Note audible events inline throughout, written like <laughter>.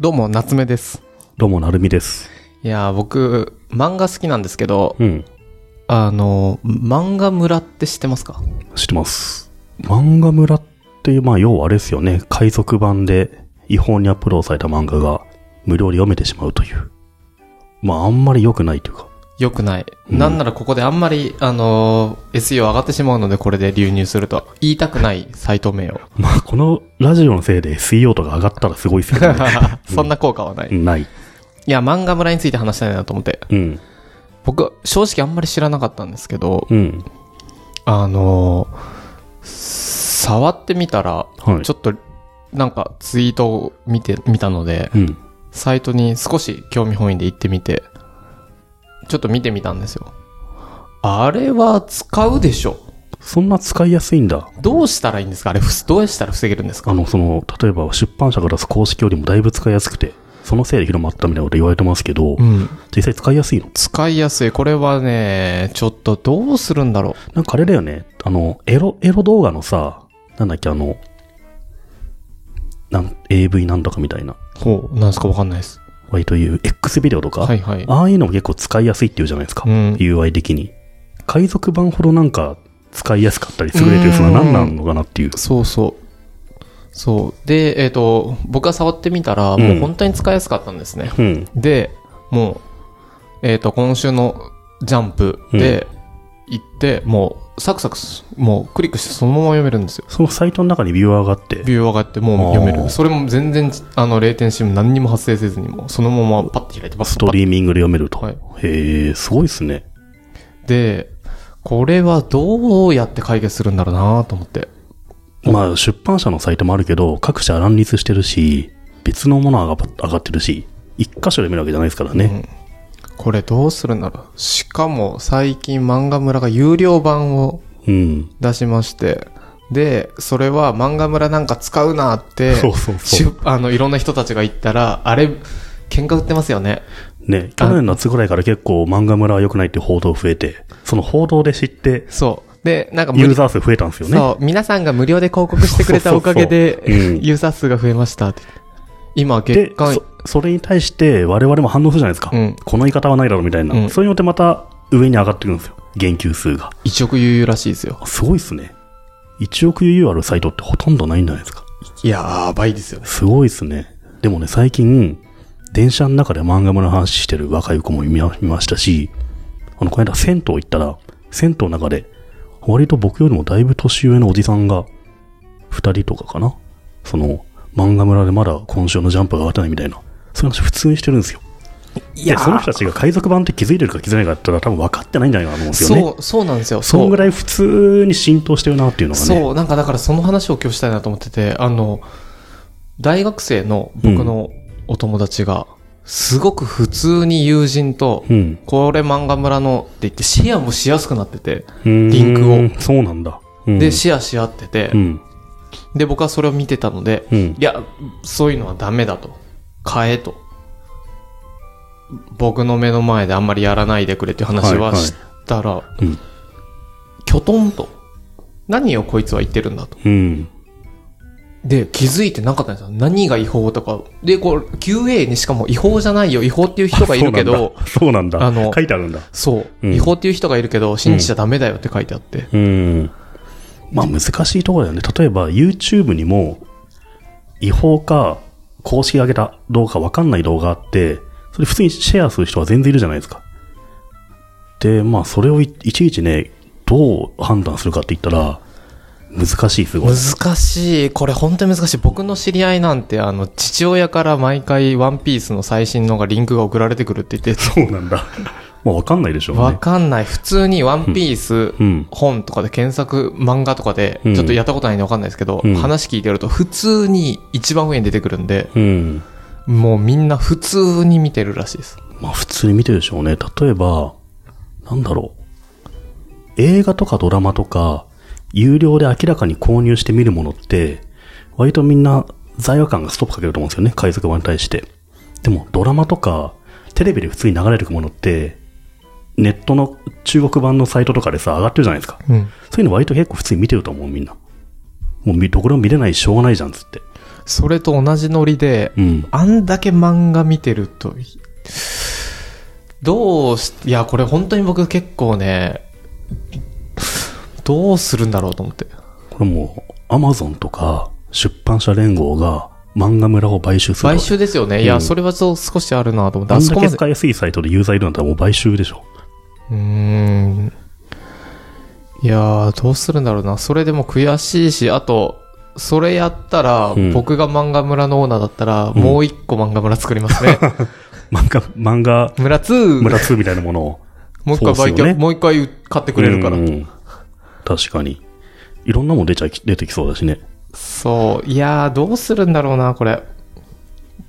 どうも、夏目です。どうも、なるみです。いやー、僕、漫画好きなんですけど、うん。あの、漫画村って知ってますか？知ってます。漫画村っていう、まあ、要はあれですよね。海賊版で違法にアップロードされた漫画が無料で読めてしまうという。まあ、あんまり良くないというか。よくない。うんなんならここであんまり、あのー SEO 上がってしまうので、これで流入するとは言いたくないサイト名を。まあ、このラジオのせいで SEO とか上がったらすごいですよね。<laughs> そんな効果はない。いない。や、漫画村について話したいなと思って。うん。僕、正直あんまり知らなかったんですけど、うん。あのー触ってみたら、はい。ちょっと、なんかツイートを見て、見たので、うん。サイトに少し興味本位で行ってみて、ちょっと見てみたんですよ。あれは使うでしょそんな使いやすいんだ。どうしたらいいんですか？あれ、ふどうしたら防げるんですか？あの、その、例えば出版社が出す公式よりもだいぶ使いやすくて、そのせいで広まったみたいなこと言われてますけど、うん。実際使いやすいの？使いやすい。これはね、ちょっとどうするんだろなんかあれだよね。あの、エロ、エロ動画のさ、なんだっけ、あの、なん、AV なんとかみたいな、う。ほう、なんすか？わかんないです。割という X ビデオとか、はいはい。ああいうのも結構使いやすいっていうじゃないですか。うん UI 的に。海賊版ほどなんか使いやすかったり優れてるそのは何なのかなっていう。そうそう。そう。で、えっ、と、僕が触ってみたら、うんもう本当に使いやすかったんですね。うん。で、もう、えっ、と、今週のジャンプで行って、もう、サクサクす、もうクリックしてそのまま読めるんですよ。そのサイトの中にビューアーがあって、ビュー上がってもう読めあーる。それも全然、あの、0点シム何にも発生せずにも、そのままパッて開いてます。ストリーミングで読めると。はいへえ、すごいっすね。で、これはどうやって解決するんだろうなと思って。まあ、出版社のサイトもあるけど、各社乱立してるし、別のものが上が上がってるし、一箇所で読めるわけじゃないですからね。これどうするんだろう。しかも最近漫画村が有料版をうん。出しまして、で、それは漫画村なんか使うなって、<laughs> そうそうそう。出あの、いろんな人たちが言ったら、あれ、喧嘩売ってますよね。ね、去年の夏ぐらいから結構漫画村は良くないって報道増えて、その報道で知って、そう。で、なんかユーザー数増えたんですよね。そう、皆さんが無料で広告してくれたおかげで、ユーザー数が増えましたって。今、で月間、そ、それに対して我々も反応するじゃないですか。うんこの言い方はないだろうみたいな。うんそういうのってまた上に上がってくるんですよ。言及数が。1億有らしいですよ。すごいっすね。1億 UU あるサイトってほとんどないんじゃないですか。いやー、倍ですよね。すごいっすね。でもね、最近、電車の中で漫画村の話してる若い子も見ま見ましたし、あの、この間銭湯行ったら、銭湯の中で、割と僕よりもだいぶ年上のおじさんが、二人とかかなその、漫画村でまだ今週のジャンプが上がってないみたいな、そういう話普通にしてるんですよ。で、いやーその人たちが海賊版って気づいてるか気づいてないかって言ったら多分分かってないんじゃないかなと思うんですよね。そう、そうなんですよ。そんぐらい普通に浸透してるなっていうのがね。そう、なんかだからその話を今日したいなと思ってて、あの、大学生の僕のお友達が、すごく普通に友人と、うん。これ漫画村のって言ってシェアもしやすくなってて、リリンクを。そうなんだ。うんで、シェアし合っててう、ん。で、僕はそれを見てたので、うんい。や、そういうのはダメだと。変えと。僕の目の前であんまりやらないでくれっていう話はしたら、うん。きょとんと。何をこいつは言ってるんだと。うん。で、気づいてなかったんですよ。何が違法とか。で、これ、QA にしかも違法じゃないよ、違法っていう人がいるけど、そうなんだ。あの書いてあるんだ。そう、うん違法っていう人がいるけど、信じちゃダメだよって書いてあって。うん。まあ難しいところだよね。例えば YouTube にも違法か公式が上げた動画かわかんない動画があって、それ普通にシェアする人は全然いるじゃないですか。で、まあそれをいいちいちね、どう判断するかって言ったら、難しい、すごい。難しい。これ本当に難しい。僕の知り合いなんて、あの、父親から毎回ワンピースの最新のがリンクが送られてくるって言って、そうなんだ。まあわかんないでしょうわね。かんない。普通にワンピース、うん。本とかで検索、漫画とかで、うんちょっとやったことないんでわかんないですけど、うん話聞いてると普通に一番上に出てくるんで、うん。もうみんな普通に見てるらしいです。まあ普通に見てるでしょうね。例えば、なんだろう。映画とかドラマとか、有料で明らかに購入して見るものって、割とみんな罪悪感がストップかけると思うんですよね。海賊版に対して。でもドラマとか、テレビで普通に流れてくものって、ネットの中国版のサイトとかでさ、上がってるじゃないですか。うん。そういうの割と結構普通に見てると思う、みんな。もう見どこでも見れないししょうがないじゃん、つって。それと同じノリで、うん。あんだけ漫画見てると、どうし、いや、これ本当に僕結構ね、どうするんだろうと思って。これもう、アマゾンとか出版社連合が漫画村を買収する。買収ですよね。いうや、んそれはそう少しあるなと思って。あん。だけ使いやすいサイトでユーザーいるんだったらもう買収でしょ。うーん。いやー、どうするんだろうな。それでも悔しいし、あと、それやったら、うん僕が漫画村のオーナーだったら、もう一個漫画村作りますね。<laughs> 漫画、漫画村 2! 村2みたいなものを。もう一回売却、そうっすよねもう一回買ってくれるから。うん確かに。いろんなもん出ちゃい、出てきそうだしね。そう。いやー、どうするんだろうな、これ。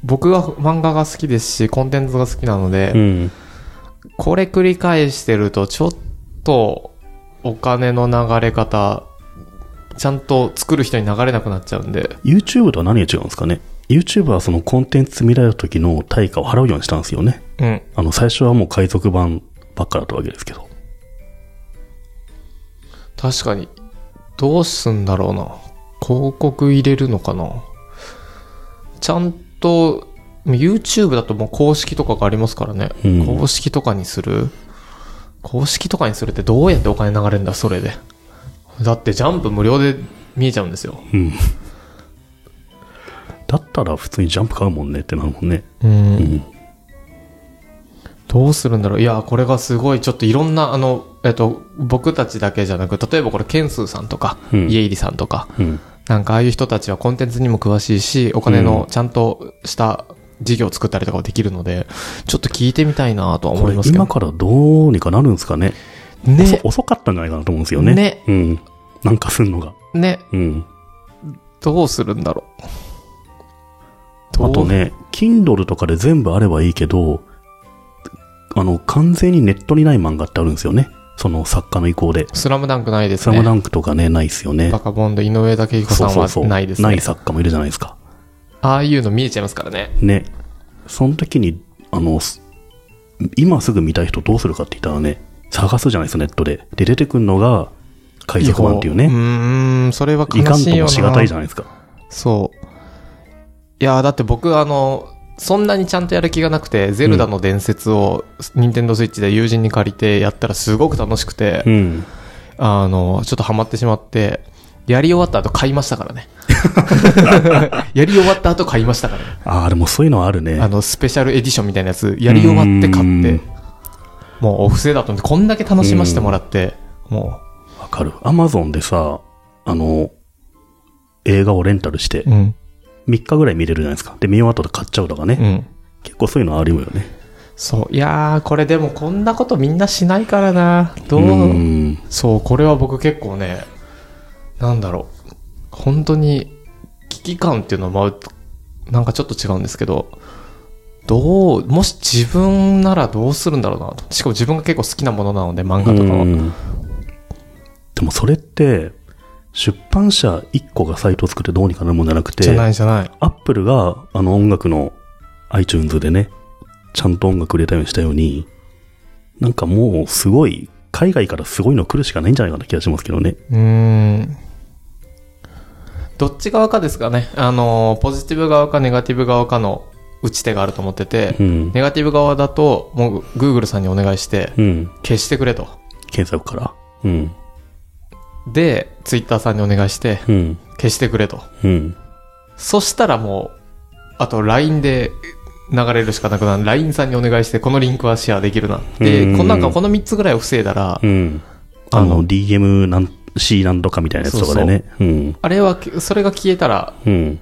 僕は漫画が好きですし、コンテンツが好きなので、うん。これ繰り返してると、ちょっと、お金の流れ方、ちゃんと作る人に流れなくなっちゃうんで。YouTube とは何が違うんですかね ?YouTube はそのコンテンツ見られる時の対価を払うようにしたんですよね。うん。あの、最初はもう海賊版ばっかだったわけですけど。確かに。どうすんだろうな。広告入れるのかな。ちゃんと、YouTube だともう公式とかがありますからね。うん公式とかにする？公式とかにするってどうやってお金流れるんだ、それで。だってジャンプ無料で見えちゃうんですよ。うん。だったら普通にジャンプ買うもんねってなるもんね。うんうん。どうするんだろう？いや、これがすごい、ちょっといろんな、あの、えっと、僕たちだけじゃなく、例えばこれ、ケンスーさんとか、うん家入さんとか、うん。なんかああいう人たちはコンテンツにも詳しいし、お金のちゃんとした事業を作ったりとかもできるので、ちょっと聞いてみたいなとは思いますけど今。からどうにかなるんですかね遅ね、遅かったんじゃないかなと思うんですよね。ね。うん。なんかすんのが。ね、うん。どうするんだろう。あと。ね、Kindle とかで全部あればいいけど、あの、完全にネットにない漫画ってあるんですよね。その作家の意向で。スラムダンクないですね。スラムダンクとかね、ないっすよねバ。カボンド、井上武彦さんはないですねない。作家もいるじゃないですか。ああいうの見えちゃいますからね。ね。その時に、あの、す今すぐ見たい人どうするかって言ったらね、探すじゃないですか、ネットで。で、出てくるのが、海賊版っていううね。ーん、それはいかんと悲しいよな。もしがたいじゃないですか。そう。いやーだって僕あの、そんなにちゃんとやる気がなくて、ゼルダの伝説を、ニンテンドースイッチで友人に借りてやったらすごく楽しくて、うん。あの、ちょっとハマってしまって、やり終わった後買いましたからね。<laughs> やり終わった後買いましたからね。ああ、でもそういうのはあるね。あの、スペシャルエディションみたいなやつ、やり終わって買ってうん、もうお布施だと思って、こんだけ楽しませてもらって、もわかる。アマゾンでさ、あの、映画をレンタルしてう、、うん、3日ぐらい見れるじゃないですか。で、見終わったら買っちゃうとかね。うん。結構そういうのあるよね。そう。いやー、これでもこんなことみんなしないからな。どう、ん。そう、これは僕結構ね、なんだろう。本当に、危機感っていうのは、まあ、なんかちょっと違うんですけど、どう、もし自分ならどうするんだろうなと。しかも自分が結構好きなものなので、漫画とかは。うんでもそれって、出版社1個がサイトを作ってどうにかなるもんじゃなくて、じゃないじゃない。アップルがあの音楽の iTunes でね、ちゃんと音楽売れたようにしたように、なんかもうすごい、海外からすごいの来るしかないんじゃないかな気がしますけどね。うーん。どっち側かですかね。あの、ポジティブ側かネガティブ側かの打ち手があると思ってて、うん。ネガティブ側だと、もう Google さんにお願いして、うん。消してくれと。検索から。うん。で、Twitter さんにお願いして、うん。消してくれと。うん。そしたらもう、あと LINE で流れるしかなくなる。LINE さんにお願いして、このリンクはシェアできるな。うで、んこのなんかこの3つぐらいを防いだらう、ん。あの、DM なん C なんとかみたいなやつとかでね。うん。あれは、それが消えたら、うん。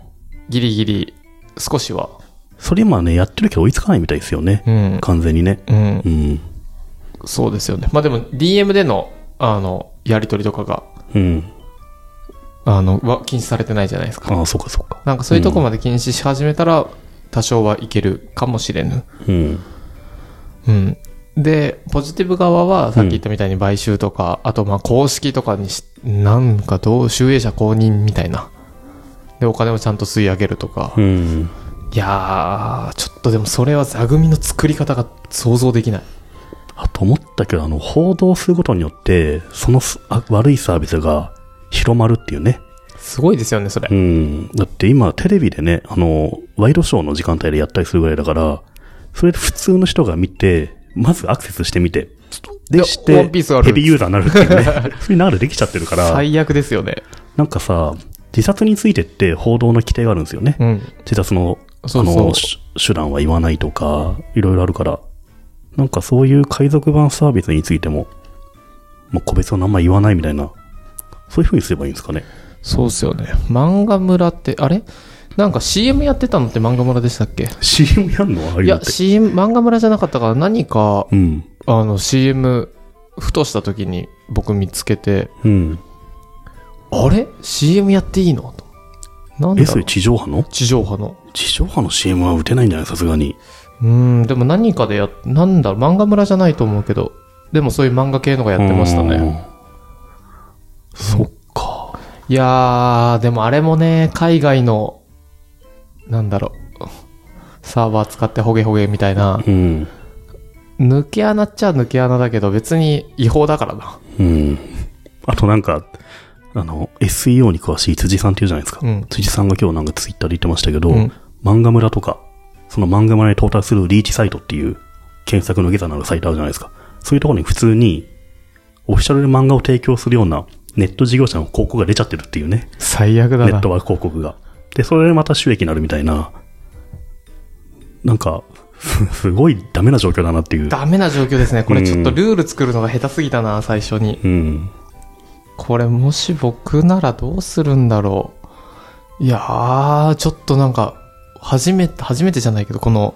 ギリギリ、少しは。それ今ね、やってるけど追いつかないみたいですよね。うん。完全にね。うんう。ん。そうですよね。まあでも、DM での、あの、やりとりとかが、うん。あの、は禁止されてないじゃないですか。ああ、そうかそうか。なんかそういうとこまで禁止し始めたら、多少はいけるかもしれぬ。うん。うん。で、ポジティブ側は、さっき言ったみたいに買収とか、あとまあ公式とかにし、なんかどう、集英社公認みたいな。で、お金をちゃんと吸い上げるとか。うん。いやー、ちょっとでもそれは座組の作り方が想像できない。あと思ったけど、あの、報道することによって、そのすあ悪いサービスが広まるっていうね。すごいですよね、それ。うん。だって今、テレビでね、あの、ワイドショーの時間帯でやったりするぐらいだから、それで普通の人が見て、まずアクセスしてみて、で、して、ヘビーユーザーになるっていうね。<laughs> それになるできちゃってるから、最悪ですよね。なんかさ、自殺についてって報道の規定があるんですよね。うん。自殺の、そうそうあの、し手段は言わないとか、いろいろあるから、なんかそういう海賊版サービスについても、もう個別はあんま言わないみたいな、そういう風にすればいいんですかね。そうっすよね。漫画村って、あれなんか CM やってたのって漫画村でしたっけ？CM やんの？ああいういや。CM、漫画村じゃなかったから何か、うん。あの CM、ふとした時に僕見つけて、うん。あれ ?CM やっていいの？となんだえ、ろそうれ地上波の？地上波の。地上波の CM は打てないんじゃない？さすがに。うーん、でも何かでや、なんだろう、漫画村じゃないと思うけど、でもそういう漫画系のがやってましたね。うん。そっか。いやー、でもあれもね、海外の、なんだろう、サーバー使ってホゲホゲみたいな、うん。抜け穴っちゃ抜け穴だけど別に違法だからな。うん。あとなんか、あの、SEO に詳しい辻さんっていうじゃないですか。うん辻さんが今日なんかツイッターで言ってましたけど、うん漫画村とか、その漫画村に到達するリーチサイトっていう検索の下座のあるサイトあるじゃないですか。そういうところに普通に、オフィシャルで漫画を提供するようなネット事業者の広告が出ちゃってるっていうね。最悪だなネット。ワーク広告が。で、それでまた収益になるみたいな、なんか、す <laughs> すごいダメな状況だなっていう。ダメな状況ですね。これうんちょっとルール作るのが下手すぎたな、最初に。うん。これもし僕ならどうするんだろう。いやー、ちょっとなんか、初めて、初めてじゃないけど、この、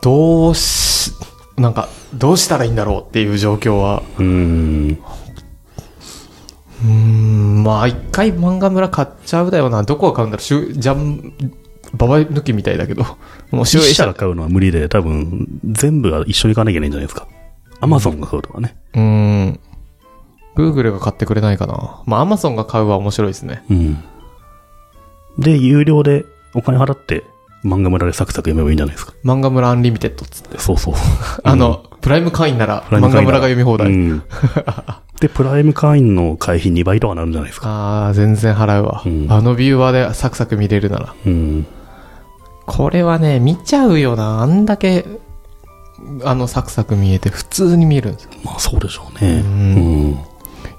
どうし、なんか、どうしたらいいんだろうっていう状況は。うん。うーん、まあ、一回漫画村買っちゃうだよな。どこが買うんだろう。しゅジャン、ババ抜きみたいだけど。もう集英社一社が。買うのは無理で、多分、全部が一緒に買わなきゃいけないんじゃないですか。アマゾンが買うとかね。うーん。Google が買ってくれないかな。まあ、Amazon が買うは面白いですね。うん。で、有料でお金払って、漫画村でサクサク読めばいいんじゃないですか。漫画村アンリミテッドっつって。そうそう。<laughs> あの、プライム会員なら、漫画村が読み放題。うん。<laughs> で、プライム会員の会費2倍とかなるんじゃないですか。ああ、全然払うわ、うんあのビューワーでサクサク見れるなら。うん。これはね、見ちゃうよな。あんだけ、あの、サクサク見えて普通に見えるんですよ。まあそうでしょうね。ううん。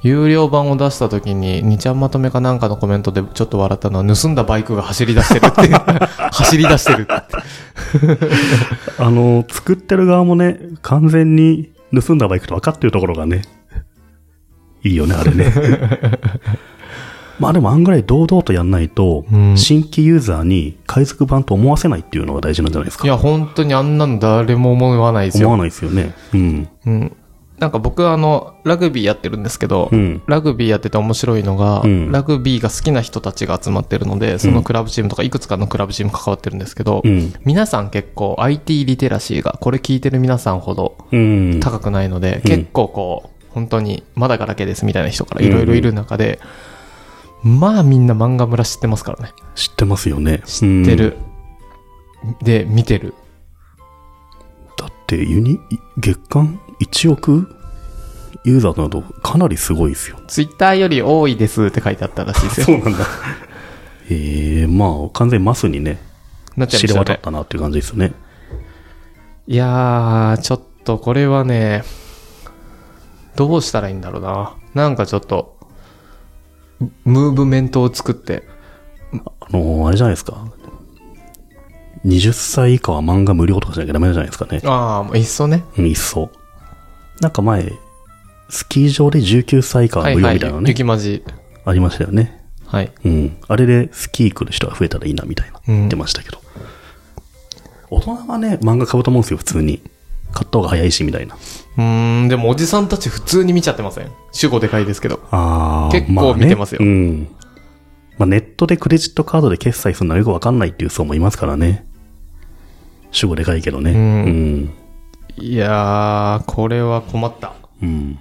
有料版を出した時に、2ちゃんまとめかなんかのコメントでちょっと笑ったのは、盗んだバイクが走り出してるって。<laughs> 走り出してるって。<laughs> あの、作ってる側もね、完全に盗んだバイクと分かってるところがね、いいよね、あれね。<laughs> まあでも案外堂々とやんないと、うん新規ユーザーに海賊版と思わせないっていうのが大事なんじゃないですか。いや、本当にあんなの誰も思わないですよ。思わないですよね。うん。うん。なんか僕はあの、ラグビーやってるんですけど、うん。ラグビーやってて面白いのが、うんラグビーが好きな人たちが集まってるので、そのクラブチームとかいくつかのクラブチーム関わってるんですけど、うん。皆さん結構 IT リテラシーが、これ聞いてる皆さんほどうん。高くないので、うん結構こう、本当にまだガラケーですみたいな人からいろいろいる中で、まあみんな漫画村知ってますからね。知ってますよね。知ってる。で、見てる。だって、ユニ、月間1億？ユーザーなどかなりすごいですよ。ツイッターより多いですって書いてあったらしいですよ。うなんだ。<laughs> ええまあ、完全にマスにね、なっちゃい知れ。渡ったなっていう感じですよね。いやー、ちょっとこれはね、どうしたらいいんだろうな。なんかちょっと、ムーブメントを作って、あのーあれじゃないですか。20歳以下は漫画無料とかしなきゃダメじゃないですかね。ああ、もういっそね。うん、いっそ。なんか前、スキー場で19歳以下は無料みたいなのね、雪まじ。ありましたよね。はい。うん。あれでスキー来る人が増えたらいいなみたいな、うん言ってましたけど。大人はね、漫画買うと思うんですよ、普通に。買った方が早いし、みたいな。うーん、でもおじさんたち普通に見ちゃってません？主語でかいですけど。あー結構見てますよあねうん。まあ、ネットでクレジットカードで決済するのはよくわかんないっていう層もいますからね。主語でかいけどね。うんうん。いやー、これは困った。うん。